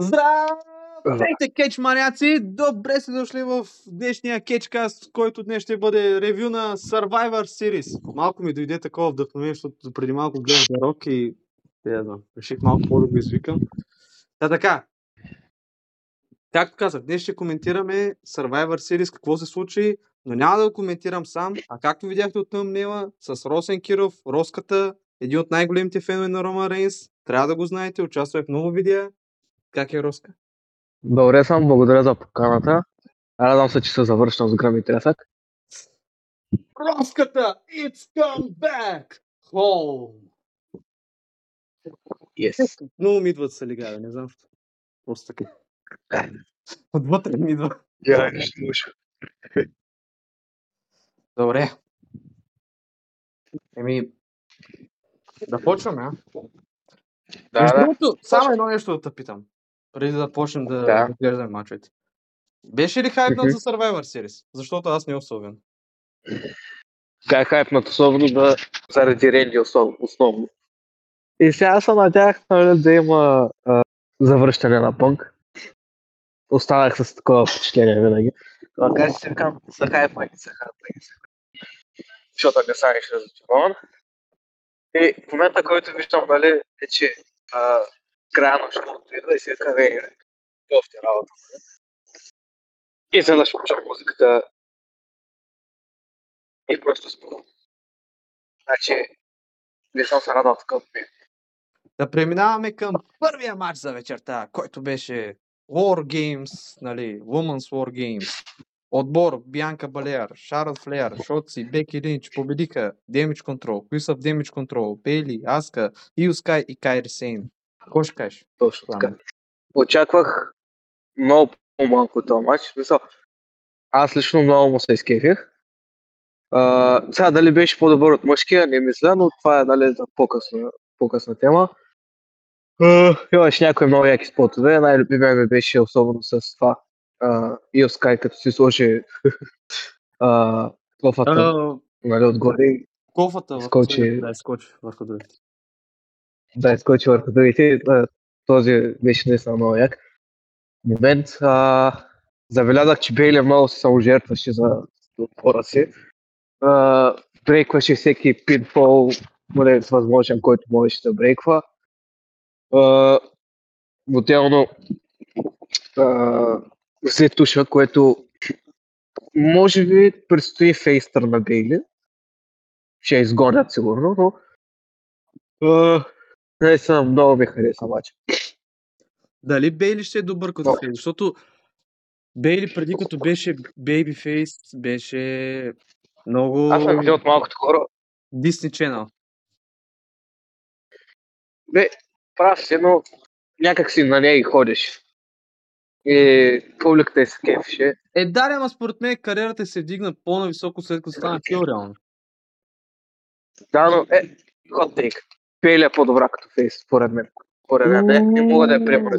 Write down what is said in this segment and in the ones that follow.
Здравейте, кетч маняци! Добре сте дошли в днешния кетчкаст, който днес ще бъде ревю на Survivor Series. Малко ми дойде такова вдъхновение, защото преди малко гледах рок и не знам, реших малко по-да го извикам. Та така, както казах, днес ще коментираме Survivor Series, какво се случи, но няма да го коментирам сам, а както видяхте от тъмнела, с Росен Киров, Роската, един от най-големите фенове на Рома Рейнс, трябва да го знаете, участва в много видеа. Как е Роска? Добре съм, благодаря за поканата. Радвам се, че се завършвам с гръм и трясък. Роската, it's come back home! Yes. Много ми идват са лига, не знам. Просто така. Отвътре ми идва. Я не слушам. Добре. Еми, да почваме, а? Да, Между да. другото, Само едно нещо да те питам, преди да почнем да Да. разглеждаме мачовете. Беше ли хайпнат за Survivor Series? Защото аз не особено. Как е хайпнат особено да, заради Ренди основно. И сега се надях нали, да има а, завръщане на пънк. Останах с такова впечатление винаги. Макар че си викам, са хайпани, са хайпани, са хайпани. Защото не станеш разочарован. И в момента, който виждам, нали, е, че а, края на идва и си вика, вей, кофти работа. нали? И изведнъж почва музиката и просто спомням. Значи, не съм се радвал такъв. Да преминаваме към първия матч за вечерта, който беше War Games, нали, Women's War Games. Отбор Бянка Балеар, Шарът Флеер, Шотси, Беки Линч победиха Damage Control, кои са в Damage Control, Бейли, Аска, Ил Скай и Кайри Сейн. Какво ще кажеш? Точно така. Очаквах много по-малко от този матч. Аз лично много му се изкефих. А, сега дали беше по-добър от мъжкия, не мисля, но това е дали за по-късна, по-късна тема. А, имаше някои много яки спотове. Най-любимия ми беше особено с това. Uh, Скай, като си сложи uh, кофата нали, отгоре Кофата Скочи. Да, скочи върху другите. Да изкочи върху другите. Този беше наистина много як. Момент. А, забелязах, че Бейли много се саможертваше за отбора си. А, брейкваше всеки пинфол, с възможен, който можеше да брейква. А, отделно взе туша, което може би предстои фейстър на Бейли. Ще я изгонят сигурно, но наистина много ми хареса матча. Дали Бейли ще е добър като фейс? Защото Бейли преди като беше бейби фейс, беше много Аз съм от малкото хора. Disney Channel. Бе, прав си, но някак си на нея и ходиш. И публиката е се кефеше. Е, да, ама според мен кариерата се вдигна по-нависоко след като стана хил реално. Да, но е, take. Пейли е по-добра като фейс, според мен. Според мен не, не мога да я приема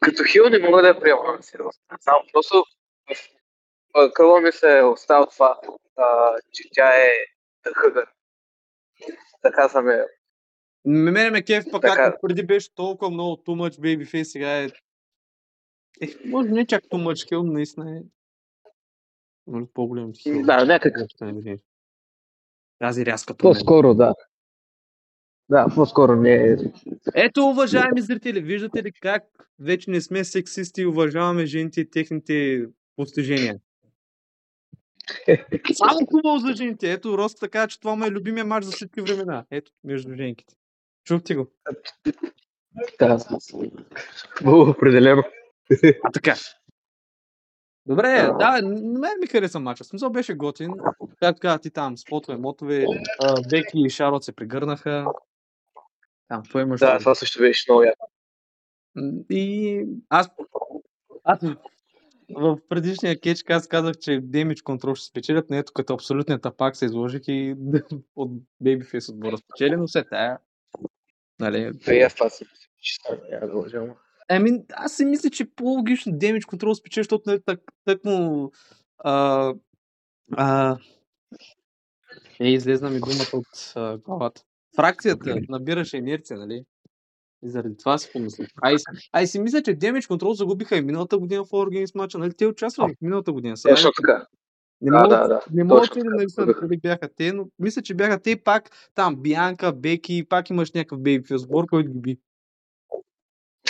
Като хил не мога да я приема. Само просто в ми се е остава това, че тя е хъгър. Така съм. М- Мене ме кеф пък Така. как преди беше толкова много too much baby face, сега е... Е, може не чак too much kill, наистина е... Може по-голям хил. Да, някак Въобще не видиш. Тази рязка промена. по-скоро да. Да, по-скоро не е. Ето, уважаеми зрители, виждате ли как вече не сме сексисти и уважаваме жените и техните постижения. Само хубаво за жените. Ето, Рос така, че това му е любимия матч за всички времена. Ето, между женките. Чухте го. Да, определено. А така. Добре, да, на мен ми хареса матча. В Смисъл беше готин. Както каза ти там, спотове, мотове, Беки и Шарот се прегърнаха. Там, какво имаш? Да, това също беше много яко. И аз, аз в предишния кетч аз казах, че Damage Control ще спечелят, но ето като абсолютният тапак се изложих и от Babyface отбора спечели, но все тая. Нали, Та и аз това си че става да. Ами, аз си мисля, че по-логично Damage Control спечели, защото не так, так му... А, а, е, излезна ми думата от а, главата. Фракцията набираше инерция, нали? И заради това си помислих. А и, а и си мисля, че Damage Control загубиха и миналата година в War Games матча. Нали? Те участваха и миналата година. Сега, Точно така. не Да, мога, да, да. не мога да загубиха. дали бяха те, но мисля, че бяха те пак там Бианка, Беки, пак имаш някакъв бейбифил сбор, който ги би.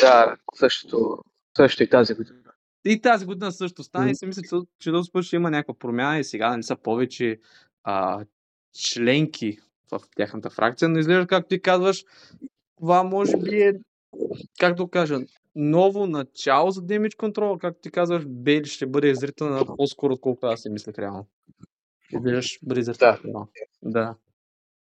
Да, същото, също и тази година. И тази година също стана и си мисля, че, че път ще има някаква промяна и сега не са повече а, членки в тяхната фракция, но изглежда, както ти казваш, това може би е, как да го кажа, ново начало за Damage Control, както ти казваш, Бейли ще бъде зрител на по-скоро, отколкото аз си мислех реално. Ще бъде зрител. Да. Да.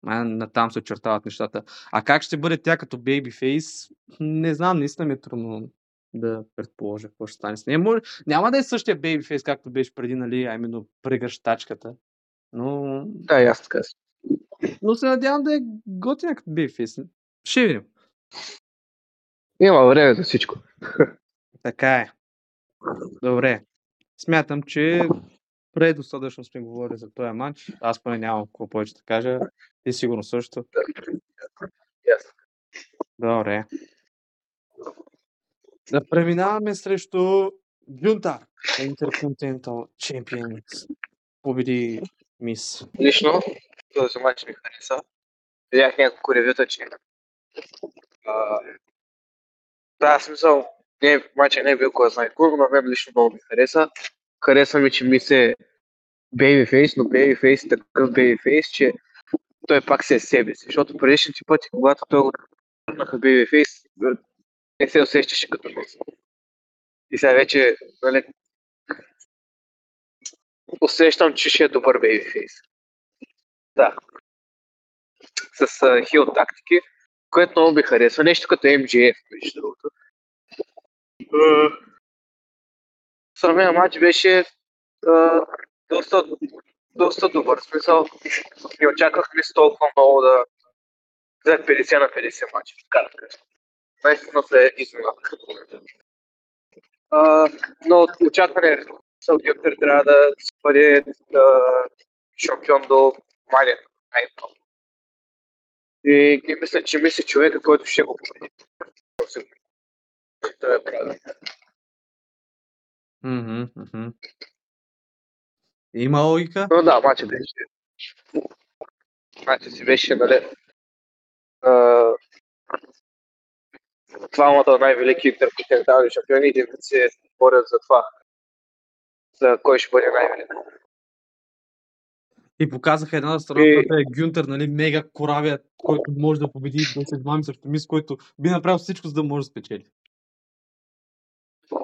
А, натам се очертават нещата. А как ще бъде тя като Babyface, не знам, наистина ми е трудно да предположа какво ще стане с нея. Може, няма да е същия Babyface, както беше преди, нали, а именно прегръщачката. Но, Да, и аз така но се надявам да е готина като Babyface. Ще видим. Има време за всичко. Така е. Добре. Смятам, че предостатъчно сме говорили за този матч. Аз поне нямам какво повече да кажа. Ти сигурно също. Ясно. Добре. Да преминаваме срещу Гюнтар, Intercontinental Champions. Победи Мис. Лично този матч ми хареса. Видях няколко ревюта, че да, смисъл, не, матча не е бил кой знае колко, но мен лично много ми хареса. Хареса ми, че ми се бейбифейс, но бейбифейс е такъв бейбифейс, че той пак се е себе си. Защото предишните пъти, когато той го върнаха бейбифейс, не се усещаше като мис. И сега вече, нали, усещам, че ще е добър бейбифейс. Да. С а, хил тактики, което много ми харесва. Нещо като MJF, между другото. Uh, Самия матч беше а, доста, доста добър. В Смисъл, не очаквахме с толкова много да за 50 на 50 матча. Така да. Наистина се изненадах. Но очакване Гюнтер трябва да бъде а, шампион до най-много. И, и мисля, че мисля човека, който ще го победи. Той е правилен. Мгм, мгм. Има логика. Но да, матчът беше. Матчът си беше, нали. а, Двамата най-велики интерконтинентални шампиони един вид се борят за това. За кой ще бъде най-велик. И показаха една страна, И- която е Гюнтер, нали, мега коравия, който може да победи 10 мами срещу Мис, който би направил всичко, за да може да спечели.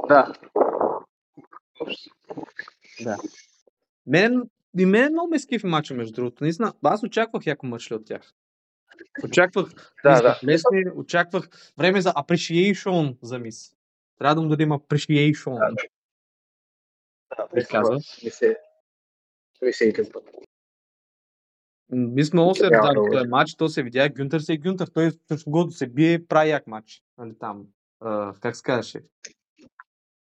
Да. Мен, и мен много ме скифи мача, между другото. Наистина, аз очаквах яко мъчли от тях. Очаквах Да, да. лесни, очаквах време за appreciation за мис. Трябва да му дадем appreciation. Да, Да, Ти казва? ми се, се. Мис много се раздава много. този матч, то се видя, Гюнтер си е Гюнтер, той срещу се бие, прави як матч. Нали там, а, как се казваше?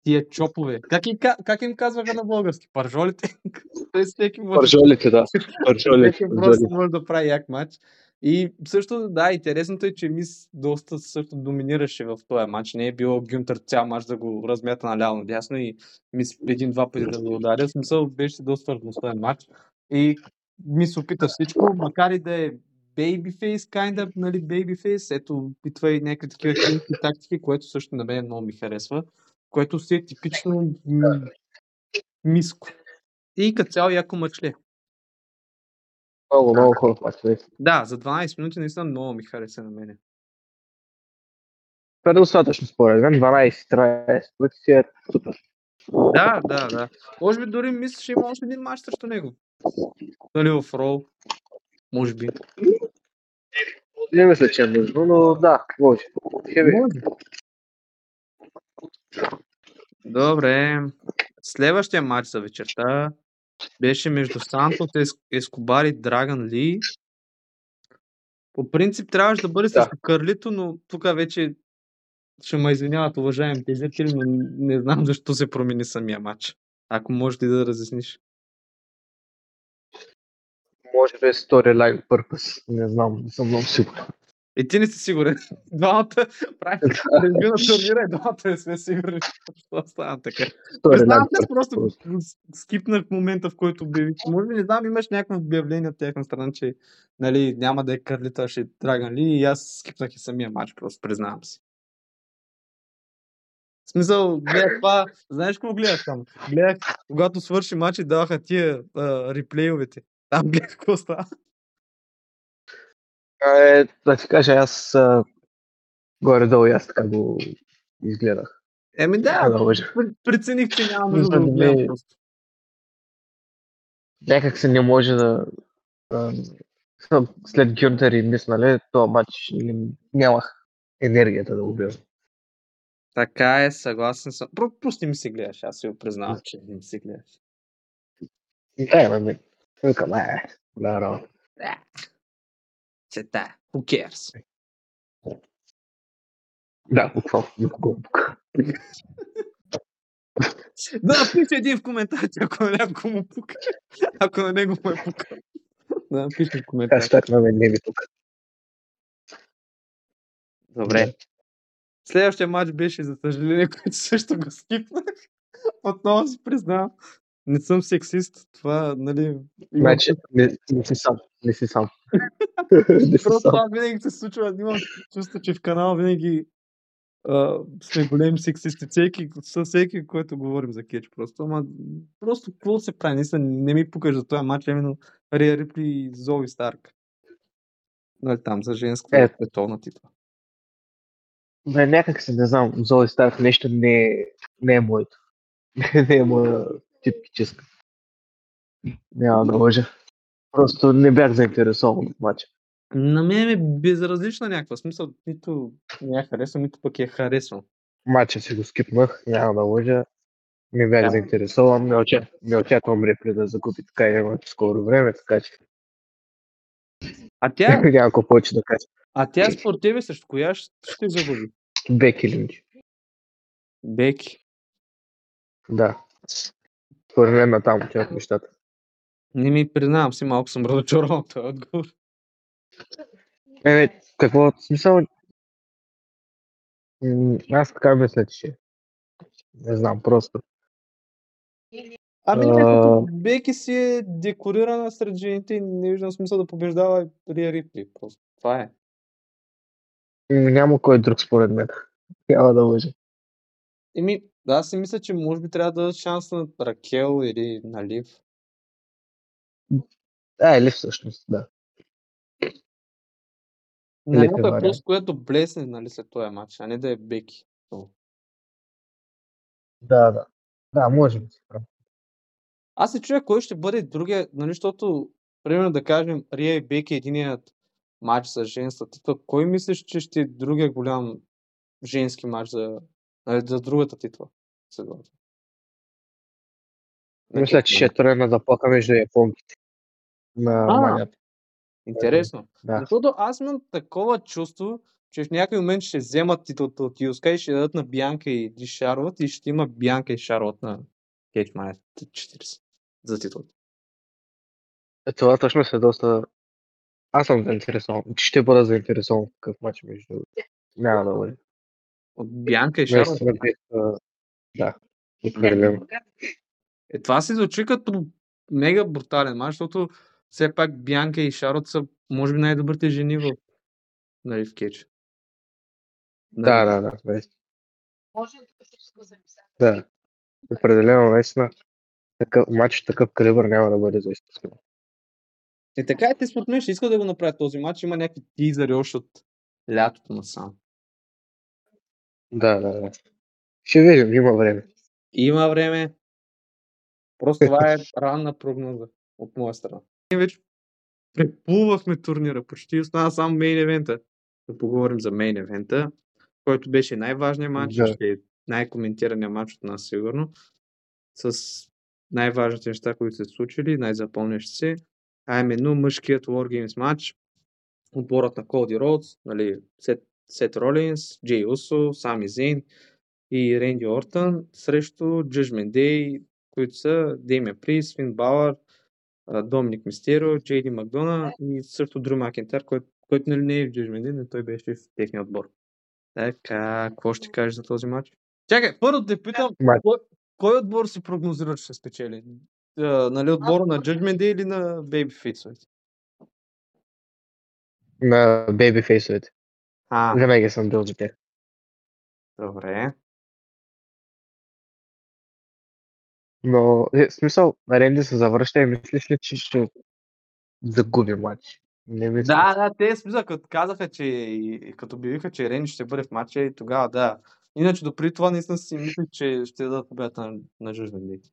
Тия чопове. Как, ка- как им казваха на български? Паржолите? Той всеки може Пържолите, да. Пържолите. Всеки просто може да прави як матч. И също, да, интересното е, че Мис доста също доминираше в този матч. Не е било Гюнтер цял матч да го размята наляво надясно и Мис един-два пъти да го ударя. Смисъл беше доста равностоен матч. И Мис опита всичко, макар и да е babyface, kind of, нали, babyface. Ето, опитва и някакви такива тактики, което също на мен много ми харесва. Което си е типично м- миско. И като цяло яко мъчле. Много, много хубав. Да, за 12 минути наистина много ми хареса на мене. Това е достатъчно според мен. 12-13 пъти си е супер. Да, да, да. Може би дори мисля, че има още един матч срещу него. Дали в Рол? Може би. Не мисля, че е нужно, но да, може. Ще ви. Може. Добре. Следващия матч за вечерта беше между Сантос Ес- Ескобар и Драган Ли. По принцип трябваше да бъде Да. срещу Карлито, но тук вече ще ме извиняват уважаемите зрители, но не знам защо се промени самия матч. Ако можеш ли да разясниш. Може би е storyline purpose. Не знам, не съм много сигурен. И ти не си сигурен. Двамата правим ревю на турнира и двамата не сме сигурни. Що става така? Признавам се, просто скипнах момента, в който обявих. Може би не знам, имаш някакво обявление от тяхна страна, че нали, няма да е Карлита, ще е Драган Ли и аз скипнах и самия матч, просто признавам си. В смисъл, гледах това, знаеш какво гледах там? Гледах, когато свърши матч и даваха тия а, реплейовете. Там гледах какво става. Е, да ти кажа, аз а, горе-долу и аз така го изгледах. Еми да, да прецених, че няма нужда да го гледам не- просто. Някак се не може да... а, след Гюнтер и Мис, нали, този матч нямах енергията да го гледам. Така е, съгласен съм. Про, просто не ми се гледаш, аз си го признавам, че не ми се гледаш. Да, ме ми. Викам, е, да, Че да, who cares? Да, буквално. Да напише един в коментарите, ако на някого му пука. Ако на него му е пука. Да напише в коментар. Хаштаг на мен не ми тук. Добре. Следващия матч беше, за съжаление, който също го скипнах. Отново си признавам. Не съм сексист. Това, нали... имам Значи, не, не си сам. Не си сам. Не Просто това винаги се случва. Имам чувство, че в канала винаги а, сме големи сексисти. Всеки, с всеки, който говорим за кетч. Просто, ама, просто какво се прави? Наистина не ми пукаш за този матч, именно Рия Рипли и Зои Старк. Нали, там за женска Е. световна титла. Бе, някак се не знам, Зои Старк нещо не е, не е моето. не е моя типическа. Няма да лъжа. Просто не бях заинтересован от матча. На мен е безразлична някаква смисъл. Нито не я харесвам, нито пък я харесвам. Матча си го скипнах, няма да лъжа. Не бях Да. заинтересован, не, очаквам, не очаквам Репли да закупи така и в скоро време, така че А тя, какво повече да кажа. а тя според тебе срещу коя ще, ще загуби? Беки Линч. Беки. Да. Според мен на там отиват нещата. Не ми признавам си, малко съм разочарован от този отговор. Е, какво в смисъл? М, Аз така мисля, че е. Не знам, просто. Ами А. като Беки си е декорирана сред жените и не виждам смисъл да побеждава Рия Рипли. Просто това е. М, Няма кой друг според мен. Няма да лъжа. Еми, да, аз си мисля, че може би трябва да дадат шанс на Ракел или на Лив. А, или всъщност, да. На Лев е просто, което блесне нали, след този матч, а не да е Беки. Да, да. Да, може би. Аз се чуя кой ще бъде другия, нали, защото, примерно да кажем, Рия и Беки единият матч за женска титла. Кой мислиш, че ще е другия голям женски матч за, нали, за другата титла? Мисля, че ще е тройна заплаха между японките. На А. манята. Интересно. Да. Защото аз имам такова чувство, че в някой момент ще вземат титлата от Юска и ще дадат на Бянка и Шарлот и ще има Бянка и Шарлот на Кейдж Мания 40 за титлата. Е, Това точно се доста... Аз съм заинтересован. Ще бъда заинтересован в такъв матч между... Няма да лъжа. От Бянка и Шарлот. Да. Определено. Е, това си звучи като мега брутален матч, защото все пак Бянка и Шарлот са, може би, най-добрите жени в, нали, в Кейдж. Да, да, да. наистина. Да. Определено, наистина. Такъв матч, такъв калибър няма да бъде за изпускане. И така е, те според мен ще искат да го направят този матч. Има някакви тизъри още от лятото насам. Да, да, да. Ще видим, има време. Има време. Просто това е ранна прогноза от моя страна. Вече преплувахме турнира. Почти остана само мейн евента. Да поговорим за мейн евента, който беше най-важният матч, Да. ще е най-коментираният матч от нас сигурно. С най-важните неща, които се случили, най-запомнящи се. А именно мъжкият Wargames матч. Отборът на Коди Роудс, нали, Сет, Сет Ролинс, Джей Усо, Сами Зейн и Ренди Ортън срещу Judgment Day, които са Демия Прис, Фин Бауър, Доминик Мистерио, Джейди Макдона и също Дрю Макентар, който, който нали не е в Day, но той беше в техния отбор. Така, какво ще кажеш за този матч? Чакай, първо те питам, кой, кой отбор се прогнозира, че ще спечели? А, нали отбора на Judgment Day или на Babyface? На бейбифейсовете. А, Винаги съм бил за тях. добре. Но, е, в смисъл, Ренди се завръща и мислиш ли, че ще загуби матч? Не мисля. Да, да, те смисъл, като казаха, че като обявиха, че Ренди ще бъде в матча и тогава да. Иначе допреди това наистина си мислех, че ще дадат победата на, на Day.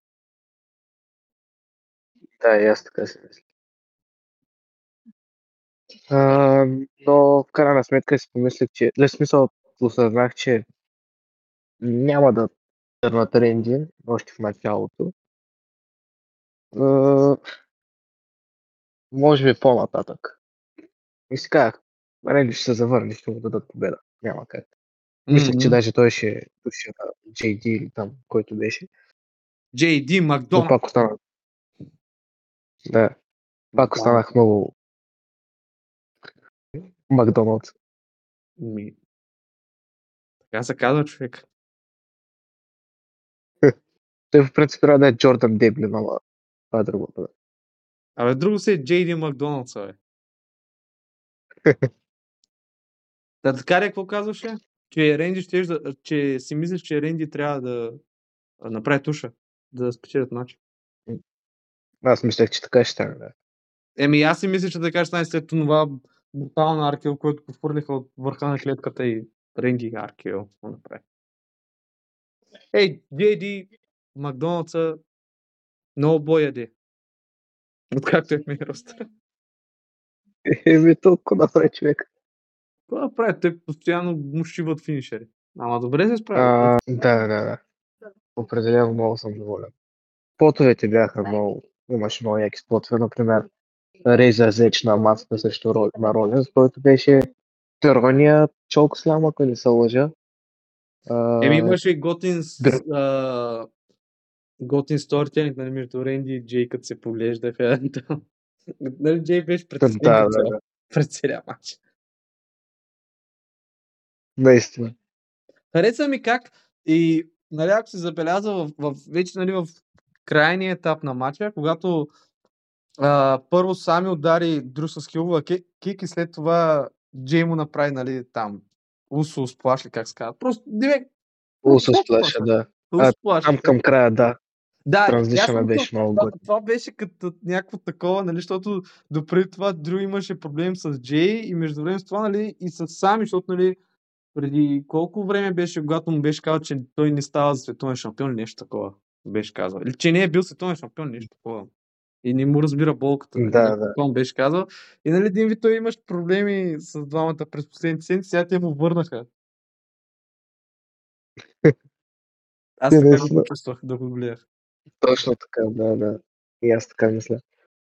Да, и аз така си мисля. А, но в крайна сметка си помислих, че... В смисъл, осъзнах, че няма да търнат Ренди още в началото. Може би по-нататък. И си казах, ще се завърне, ще му дадат победа. Няма как. Мислех, че Мгм. даже той ще пуше на JD или там, който беше. JD Макдоналд. пак останах. Да, пак останах много Макдоналдс. Ми. Така се казва човек. Той в принцип трябва да е Джордан Деблин, ама това е друго. бе. Абе, друго се е JD Макдоналдс, бе. Та така ли, какво казваше? Че Ренди ще, да, че си мислиш, че Ренди трябва да направи туша, да спечелят матч. Аз мислех, че така ще стане. Да. Еми, аз си мисля, че така ще стане след това брутална Аркел, който подхвърлиха от върха на клетката и Ренди Аркел направи. Ей, JD Макдоналдса много бой яде. Откакто е в мейн ростера. Еми толкова направи човек. Това да прави, те постоянно му шиват финишери. Ама добре се справя. А, да, да, да. Определено много съм доволен. Спотовете бяха много, имаше много яки спотове, например Рейза Зеч на масата срещу на Ролинс, който беше тървания чолк слям, ако не се лъжа. Еми имаше и готин, с- Др- а, готин сторителинг, нали, между Ренди и Джей, като се поглеждаха. нали, Джей беше пред да, да, да, пред целия матч. наистина. Хареса ми как и нали, ако се забеляза в, в, вече нали, в крайния етап на матча, когато а, първо сами удари Дрю с хилова ки- кик и след това Джей му направи нали, там Усо сплаш ли как се казва. Просто директ Усо сплаша, да. Усо сплаш. Там към края, да. Да, Транзишъна беше много това, готин. това беше като някакво такова, нали, защото допреди това Дрю имаше проблем с Джей и между време с това, нали, и с Сами, защото, нали, преди колко време беше, когато му беше казал, че той не става за световен шампион или нещо такова. Беше казал. Или че не е бил световен шампион, нещо такова. И не му разбира болката. нали, Да, нещо да. такова му беше казал. И нали, един вид той имаш проблеми с двамата през последните седмици, сега те му върнаха. Аз така го почувствах да го гледах. Точно така, да, да. И аз така мисля.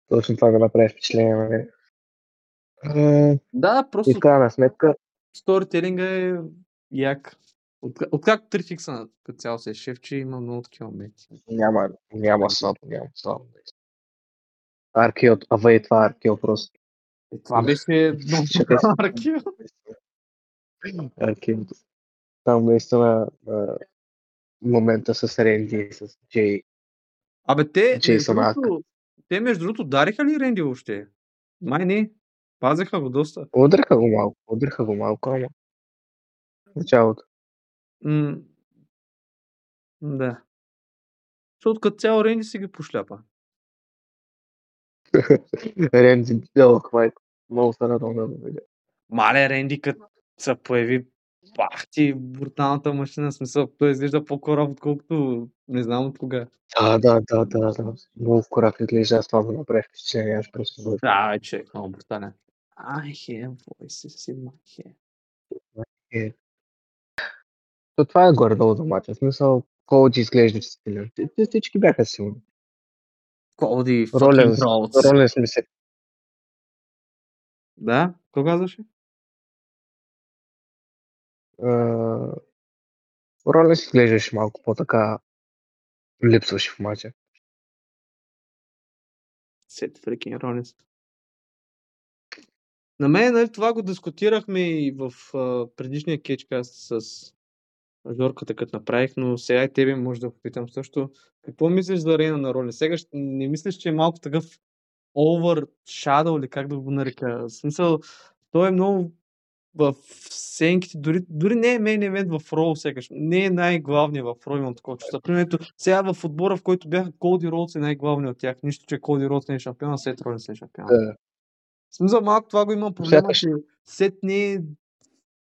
Точно това ми направи впечатление на мен. А, Да, И просто в крайна сметка, сторителинга е як. От, откакто три фикса на като цяло се е шеф, че има много такива моменти. няма, няма слабо, няма слабо. Аркел, авей това Аркел просто. И това беше много. Аркил. Аркел. Там наистина момента с Ренди и с Джей. Абе, те, между Джейсън Арк. другото, те между другото дариха ли Ренди въобще? Май не. Пазеха го доста. Удриха го малко, удриха го малко, ама. в Началото. М- да. Защото като цяло Ренди си ги пошляпа. Ренди, ох, майко. Много се радвам да го видя. Мале, Ренди като се появи бах ти бруталната машина, в смисъл, той изглежда по-корав, отколкото не знам от кога. А, да, да, да, да. Много корав изглежда, аз това ми направи впечатление, аз просто го Да, човек, много брутален. I hear voices in my head. е. То това е горе-долу за мача. В смисъл, Колджи изглежда силен. Те- Всички бяха силни. Коди, Ролен, fucking Rhodes. Ролен ми се Да? Какво казваше? Си изглеждаше малко по-така липсваше в мача. Сет фрикин Ролинс. на мен нали, това го дискутирахме и в а, предишния кетчкаст с Жорката, като направих, но сега и тебе може да попитам също. Какво мислиш за Рейна на Роли? Сега не мислиш, че е малко такъв overshadow или как да го нарека? В смисъл, той е много в сенките, дори, дори не е мейн евент в Роу сякаш. Не е най-главният в Роу, имам такова чувство. Примерно, сега в отбора, в който бяха Коди Роудс е най-главният от тях. Нищо, че Коди Роудс не е шампион, а Сет Ролинс е шампион. Да. Смисъл, малко това го имам проблема, Сякаш- че Сет не е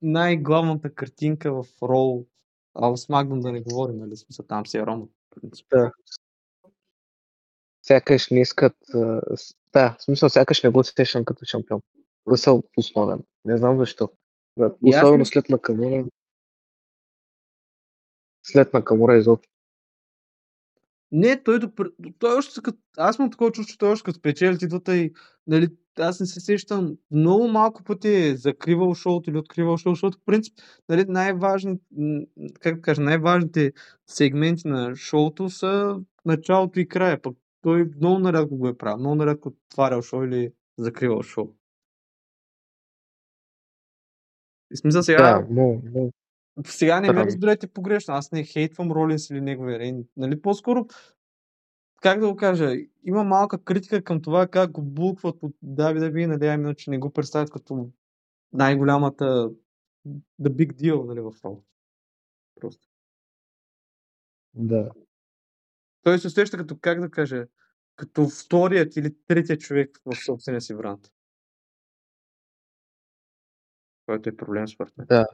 най-главната картинка в Роу. А в Смакдон да не говорим, нали? Смисъл, там си е Рома. Да. Сякаш не искат... Да, в смисъл, сякаш не го сещам като шампион. Русъл основен. Не знам защо. Особено след Накамура. След Накамура изобщо. Не, той, допр... той още като... Аз имам такова чувство, че той още като спечели титлата и нали, аз не се сещам, много малко пъти е закривал шоуто или откривал шоу, защото в принцип нали, най-важни, как кажа, най-важните сегменти на шоуто са началото и края. Пък той много нарядко го е правил, много нарядко отварял шоу или закривал шоу. И смисъл сега, Да, но, но сега не ме разберете погрешно, аз не хейтвам Ролинс или неговия рейн. Нали, по-скоро, как да го кажа, има малка критика към това как го букват от WWE, нали, а иначе не го представят като най-голямата the big deal, нали, в Raw. Просто. да. Той се усеща като, как да кажа, като вторият или третият човек в собствения си бранд. Който е проблем според мен. Да.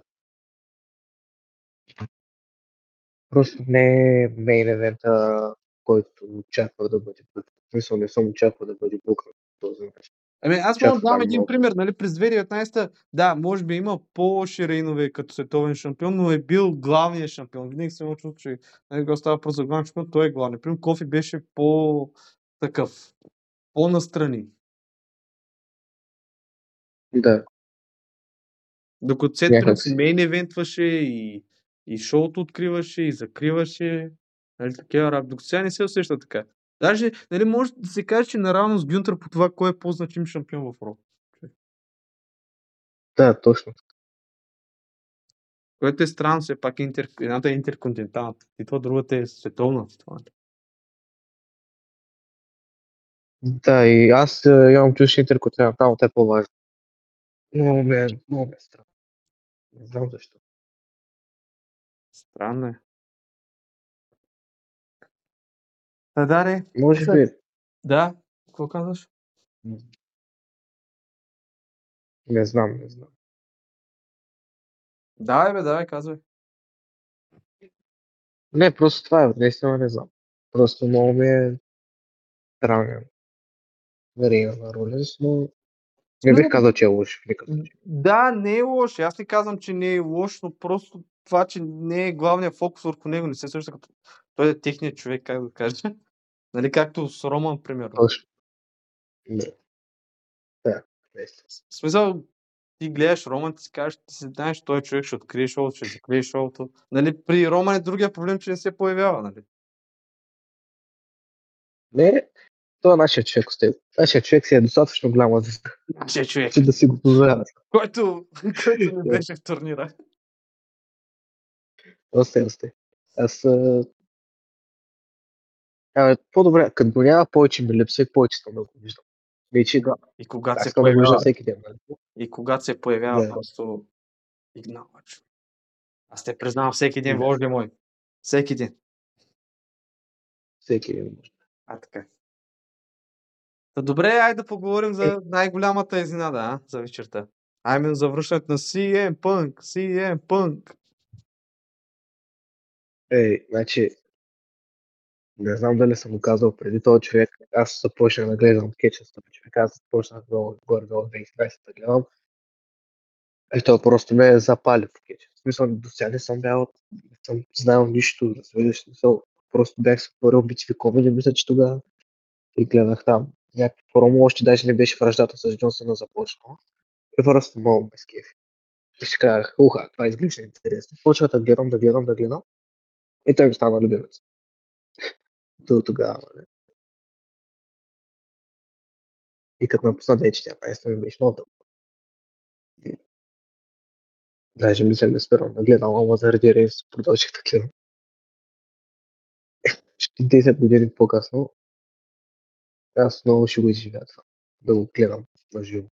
Просто не е мейн евента, който очаквах да бъде. В смисъл, не съм очаквал да бъде букнат по този начин. Ами аз мога да дам един много. пример, нали, през 2019 да, може би има по-лоши рейнове като световен шампион, но е бил главният шампион. Винаги съм чувство, че нали, когато става просто за главен шампион, той е главният. Примерно Кофи беше по-такъв, по-настрани. Да, Докато Сет си. мейн евентваше и, и шоуто откриваше и закриваше. Нали, такива рап. Докато сега не се усеща така. Даже, нали, може да се каже, че наравно с Гюнтър по това, кой е по-значим шампион в Ро. да, точно. Което е странно, все пак интер... едната е интерконтиненталната титла, другата е световна титла. Да, и аз е, имам чувство, че интерконтиненталната е по-важна. Много ме, много ме е странно. Не знам защо. Странно е. Та, Даре, Може би, да, какво казваш? не знам, не знам. Давай, бе, давай, казвай. Не, просто това е, наистина не знам. Просто много ми е странен. Рейна на Ролинс, но не бих казал, че е лош. Да, не е лош. Аз не казвам, че не е лош, но просто това, че не е главният фокус върху него, не се също като той е техният човек, как да кажа. Нали, както с Роман, примерно. Точно. Да. Да, наистина. В смисъл, ти гледаш Роман, ти си кажеш, ти си знаеш, той човек ще открие шоуто, ще закрие шоуто. Нали, при Роман е другия проблем, че не се появява, нали? Не, това е нашия човек с теб. Нашия човек си е достатъчно голяма, за Нашия човек, че да си го позволява. който, който не беше в турнира. Осте, осте. Аз... а, А, по-добре, като го няма, повече ми липсва и повече съм да го виждам. Вече да, И когато се появява, всеки ден. Нали? и когато се появява Да. просто игналач. Аз те признавам всеки ден, Да. Боже мой. Всеки ден. Всеки ден. А, така. Та добре, айде да поговорим за най-голямата изненада, а? За вечерта. Аймен за връщането на CM Punk. CM Punk. Ей, значи, не знам дали съм го казал преди този човек. Аз започнах да гледам кетча с този човек. Аз започнах да горе до 2020 да гледам. И той просто ме е запали в кетча. В смисъл, до сега не съм бял, не съм знаел нищо, разбираш, смисъл, просто бях се отворил битви комеди, мисля, че тогава и гледах там. Някакво промо още даже не беше връждата с Джонсона започнала. И просто много ме скефи. И си казах, уха, това изглежда интересно. Почвах да гледам, да гледам, да гледам. И той ми стана любимец. До тогава, нали? И като напусна 2014 ми беше много дълго. Даже мисля да спирам да гледам, ама заради Рейнс продължих да гледам. 10 години по-късно аз много ще го изживея това. Да го гледам на живо.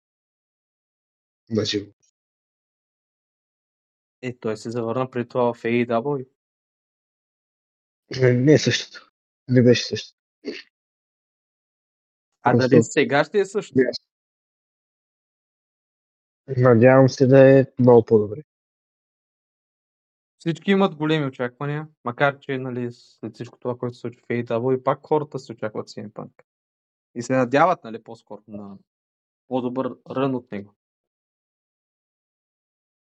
На живо. Е, той се завърна преди това в AEW. Не, не е същото. Не беше същото. А Просто- дали сега ще е също? Надявам се да е много по-добре. Всички имат големи очаквания, макар че нали, след всичко това, което се случи в AEW, и пак хората се очакват CM Punk. И се надяват, нали, по-скоро на по-добър рън от него.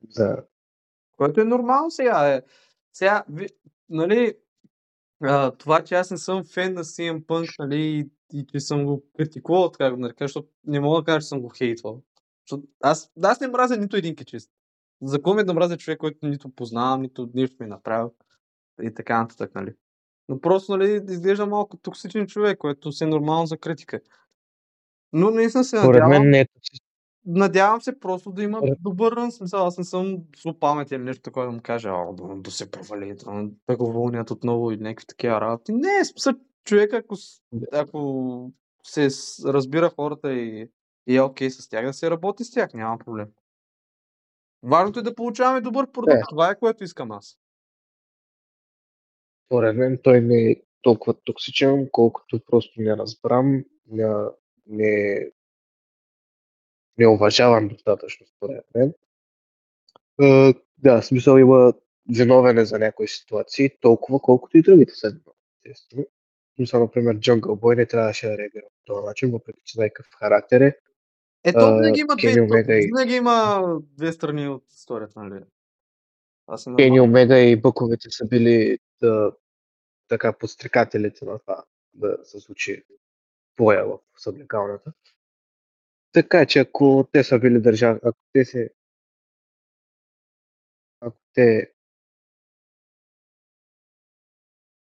За... Което е нормално сега. Е. Сега, ви, нали, а, това, че аз не съм фен на CM Punk, нали, и, и че съм го критикувал, така го нарека, защото не мога да кажа, че съм го хейтвал. Защото аз, аз не мразя нито един кичист. За кого ми е да мразя човек, който нито познавам, нито нищо ми е направил и така нататък, нали. Но просто, нали, изглежда малко токсичен човек, което си е нормално за критика. Но наистина се надявам, мен не е надявам се просто да има добър рън. Смисъл, аз не съм зло памет или нещо такова да му кажа, о, да, да се провали, да, да го вълнят отново или някакви такива работи. Не, смисъл, човек, ако, ако се разбира хората и, и е окей с тях, да се работи с тях, няма проблем. Важното е да получаваме добър продукт. Да. Това е което искам аз. Според мен той не е толкова токсичен, колкото просто не разбрам, не, не, не уважавам достатъчно, според мен. Е, да, смисъл има виновен е за някои ситуации, толкова колкото и другите са виновни, естествено. Смисъл, например, Jungle Boy не трябваше да реагира по този начин, въпреки че знае какъв характер е. Ето, винаги има две, Омега и- винаги има две страни от историята, нали? Кени Омега и Бъковете са били да, така подстрекателите на това да се случи боя в съблекалната. Така че ако те са били държави, ако те се ако те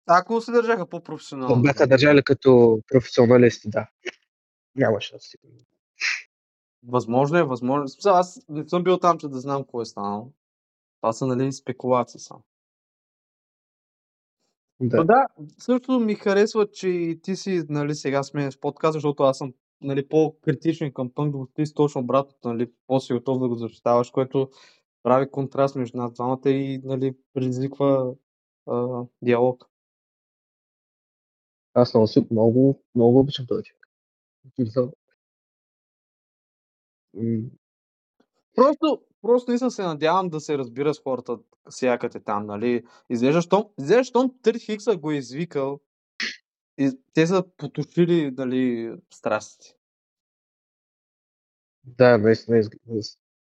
Ако се държаха по-професионално. бяха държали като професионалисти, да. Нямаше да си. Възможно е, възможно. Смисъл, Аз не съм бил там, че да знам какво е станало. Това са, нали, спекулации само. Да. Но да, също ми харесва, че и ти си, нали, сега сменяш подкаст, защото аз съм, нали, по-критичен към пънк, докато ти си точно обратното, нали, по-си готов да го защитаваш, което прави контраст между нас двамата и, нали, предизвиква а, диалог. Аз много, много, много обичам този човек. Просто, просто наистина се надявам да се разбира с хората сега като е там, нали? Изглежда, щом, изглежда, щом Търт Хикса го е извикал и те са потушили, нали, страстите. Да, наистина изглежда.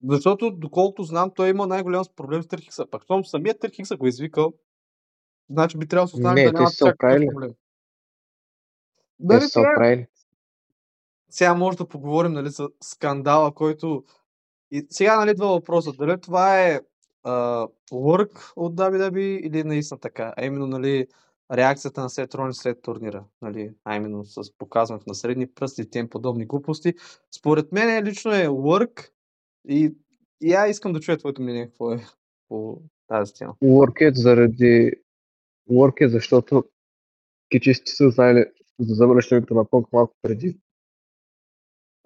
Защото, доколкото знам, той има най-голям проблем с Търт Хикса. Пак, щом самият Търт Хикса го е извикал, значи би трябвало да Не, да те няма са чак такъв оправили. проблем. Те Дали са сега, оправили. сега може да поговорим, нали, за скандала, който... И сега, нали, два въпроса. Дали това е а, work от WWE или наистина така? А именно, нали, реакцията на Сет Ронин след турнира, нали, а именно с показването на средни пръсти и тем подобни глупости. Според мен лично е work и, и аз искам да чуя твоето мнение какво е по тази тема. Work е заради... Work е защото кичисти са знаели за завръщането на Пънк малко преди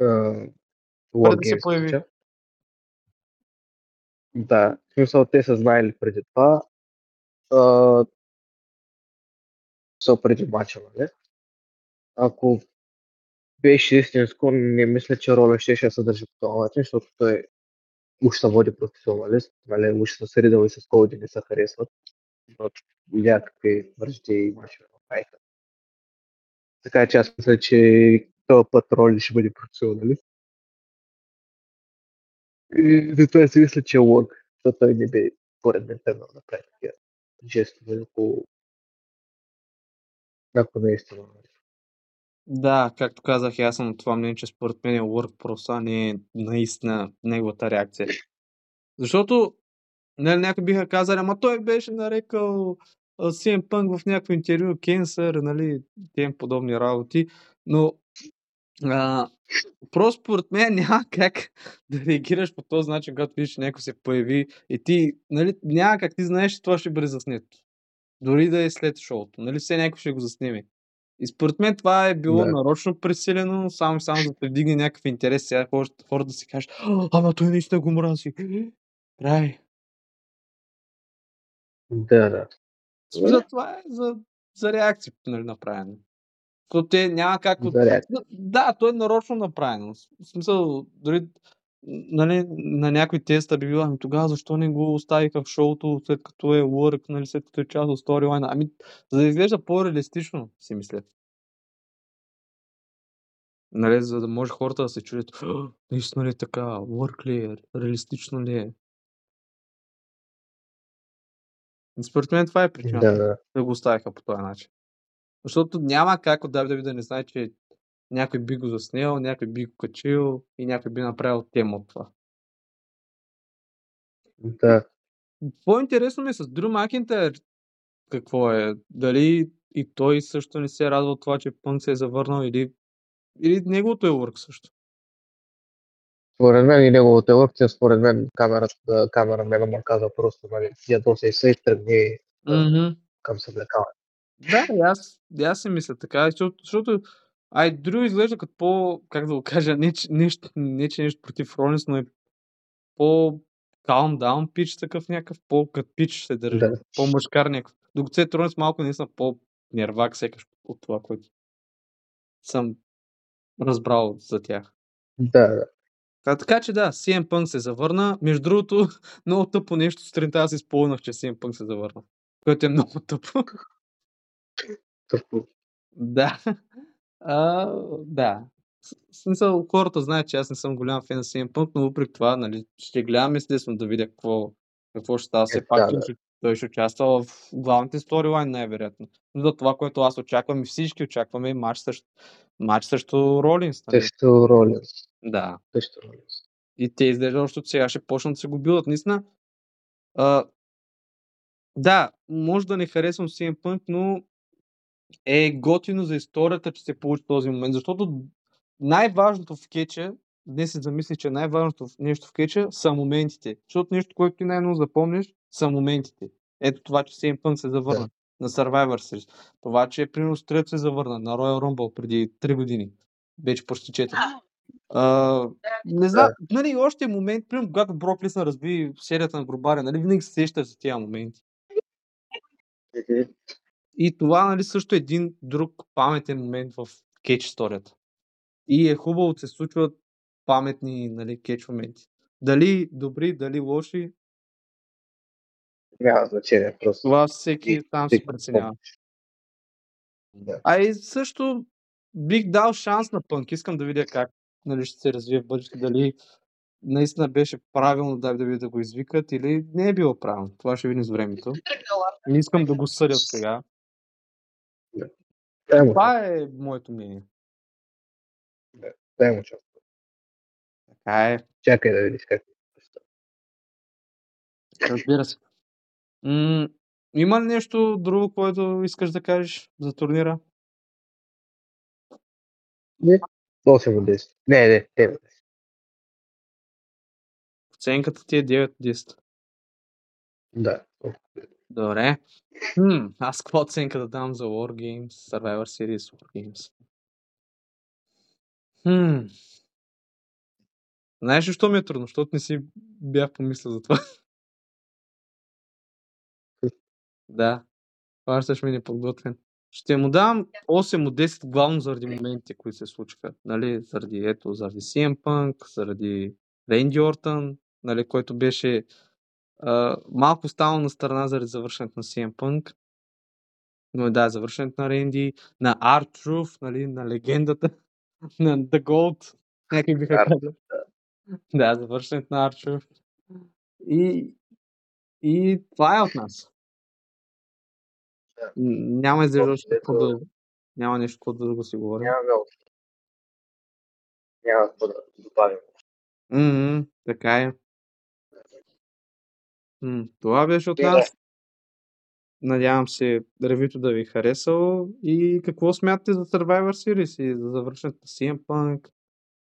uh, Преди се Games. появи. Да, в смисъл те са знаели преди това. Uh, са преди мача, нали? Ако беше истинско, не мисля, че роля ще ще се държи по този начин, защото той уж се води професионалист, нали, уж се средал и с колко не се харесват. Но някакви връжди имаше направиха. Така че аз мисля, че този път роли ще бъде професионалист. И затова си мисля, че е лог, защото той не бе поред мен тръгнал да прави такива жестове, ако ако наистина. Да, както казах, аз съм на това мнение, че според мен е work просто, а не е наистина неговата реакция. Защото нали, някои биха казали, ама той беше нарекал CM Punk в някакво интервю кенсър, нали, тем подобни работи, но А, просто според мен няма как да реагираш по този начин, когато видиш, че някой се появи и ти, нали, няма как ти знаеш, че това ще бъде заснето. Дори да е след шоуто, нали, все някой ще го заснеме. И според мен това е било Да. нарочно пресилено, само само за да вдигне някакъв интерес. Сега хората, хората да си кажат, «А, ама той наистина го мрази. Край. Да, да. За това е за, за реакция нали, направено. Защото те няма как... от- За реакция. Да, то е нарочно направено. В смисъл, дори нали, на някой теста би било, ами тогава защо не го оставиха в шоуто, след като е work, нали, след като е част от сторилайна. Ами, за да изглежда по-реалистично, си мисля. Нали, за да може хората да се чудят, «А, наистина ли е така, work ли е, реалистично ли е. Според мен това е причината Да, да. да го оставиха по този начин. Защото няма как от WWE да не знае, че някой би го заснел, някой би го качил и някой би направил тема от това. Да. По-интересно ми е с Дрю Макинтайр какво е. Дали и той също не се е радвал от това, че Пънк се е завърнал или, или неговото е work също. Според мен и неговото е лъкция, според мен камерата, камера му каза просто, нали, ядосай се и тръгни Да. Mm-hmm. към съблекаване. Да, и аз, и аз си мисля така, защото, защото ай, Дрю изглежда като по, как да го кажа, не, че нещо, не, че нещо против Ролинс, но е по calm down пич такъв някакъв, по като пич се държи, Да. по-мъжкар някакъв. Докато Сет Ролинс малко наистина по-нервак секаш от това, което съм разбрал за тях. Да, да. А, така че да, CM Punk се завърна. Между другото, много тъпо нещо сутринта аз изпълнах, че CM Punk се завърна. Което е много тъпо. Тъпо. Да. А, да. В смисъл, хората знаят, че аз не съм голям фен на CM Punk, но въпреки това, нали, ще гледам естествено да видя какво, какво ще става. Все Е, пак да, да. той ще участва в главните сторилайн, най-вероятно. Но за това, което аз очаквам и всички очакваме, е матч срещу, матч срещу Ролинс. Нали? Също Ролинс. Да. Също Ролинс. И те изглежда още от сега ще почнат да се го билдат. Наистина, а, да, може да не харесвам CM Punk, но е готино за историята, че се получи този момент. Защото най-важното в кетча, днес се замисли, че най-важното нещо в кетча са моментите. Защото нещо, което ти най-много запомниш, са моментите. Ето това, че CM Punk се завърна на Survivor Series. Това, че примерно Стреп се завърна на Royal Rumble преди 3 години. Вече почти 4. А, не знам, нали, още момент, примерно, когато Брок Лисън разби серията на Грубаря, нали, винаги се сещаш за тези моменти. И това, нали, също е един друг паметен момент в кетч историята. И е хубаво да се случват паметни, нали, кетч моменти. Дали добри, дали лоши, Няма значение, просто. това всеки И- там си преценява. Да. А и също бих дал шанс на Пънк. Искам да видя как нали, ще се развие в бъдеще. Дали наистина беше правилно да, да, да го извикат или не е било правилно. Това ще видим с времето. Не искам да го съдят сега. Дай му, Това е моето мнение. дай му част. Така е. Чакай да видиш как. Разбира се. М- има ли нещо друго, което искаш да кажеш за турнира? 8 от 10. Не, не, 9. Оценката ти е 9 от 10. Да. Добре. Хм, аз каква оценка да дам за Wargames, Survivor Series Wargames? Хм. Знаеш ли, що ми е трудно? Защото не си бях помислил за това. да. Хващаш ми неподготвен. Ще му дам 8 от 10 главно заради моментите, които се случиха. Нали? Заради, ето, заради CM Punk, заради Рейнди Ортън, нали, който беше а, малко стално на страна заради завършването на CM Punk. Но да, завършването на Рейнди, на R-Truth, нали, на легендата, на The Gold, някак биха казали. Да, завършването на R-Truth. И, и това е от нас. Да. Няма изглежда още Общо какво да... Няма нещо, което да го си говорим. Няма много. Няма какво да добавим. М, така е. М, това беше от Добре. нас. Надявам се ревюто да ви е харесало. И какво смятате за Survivor Series и за завършването на CM Punk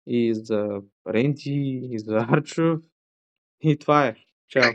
и за Ренти и за Арчо. И това е. Чао!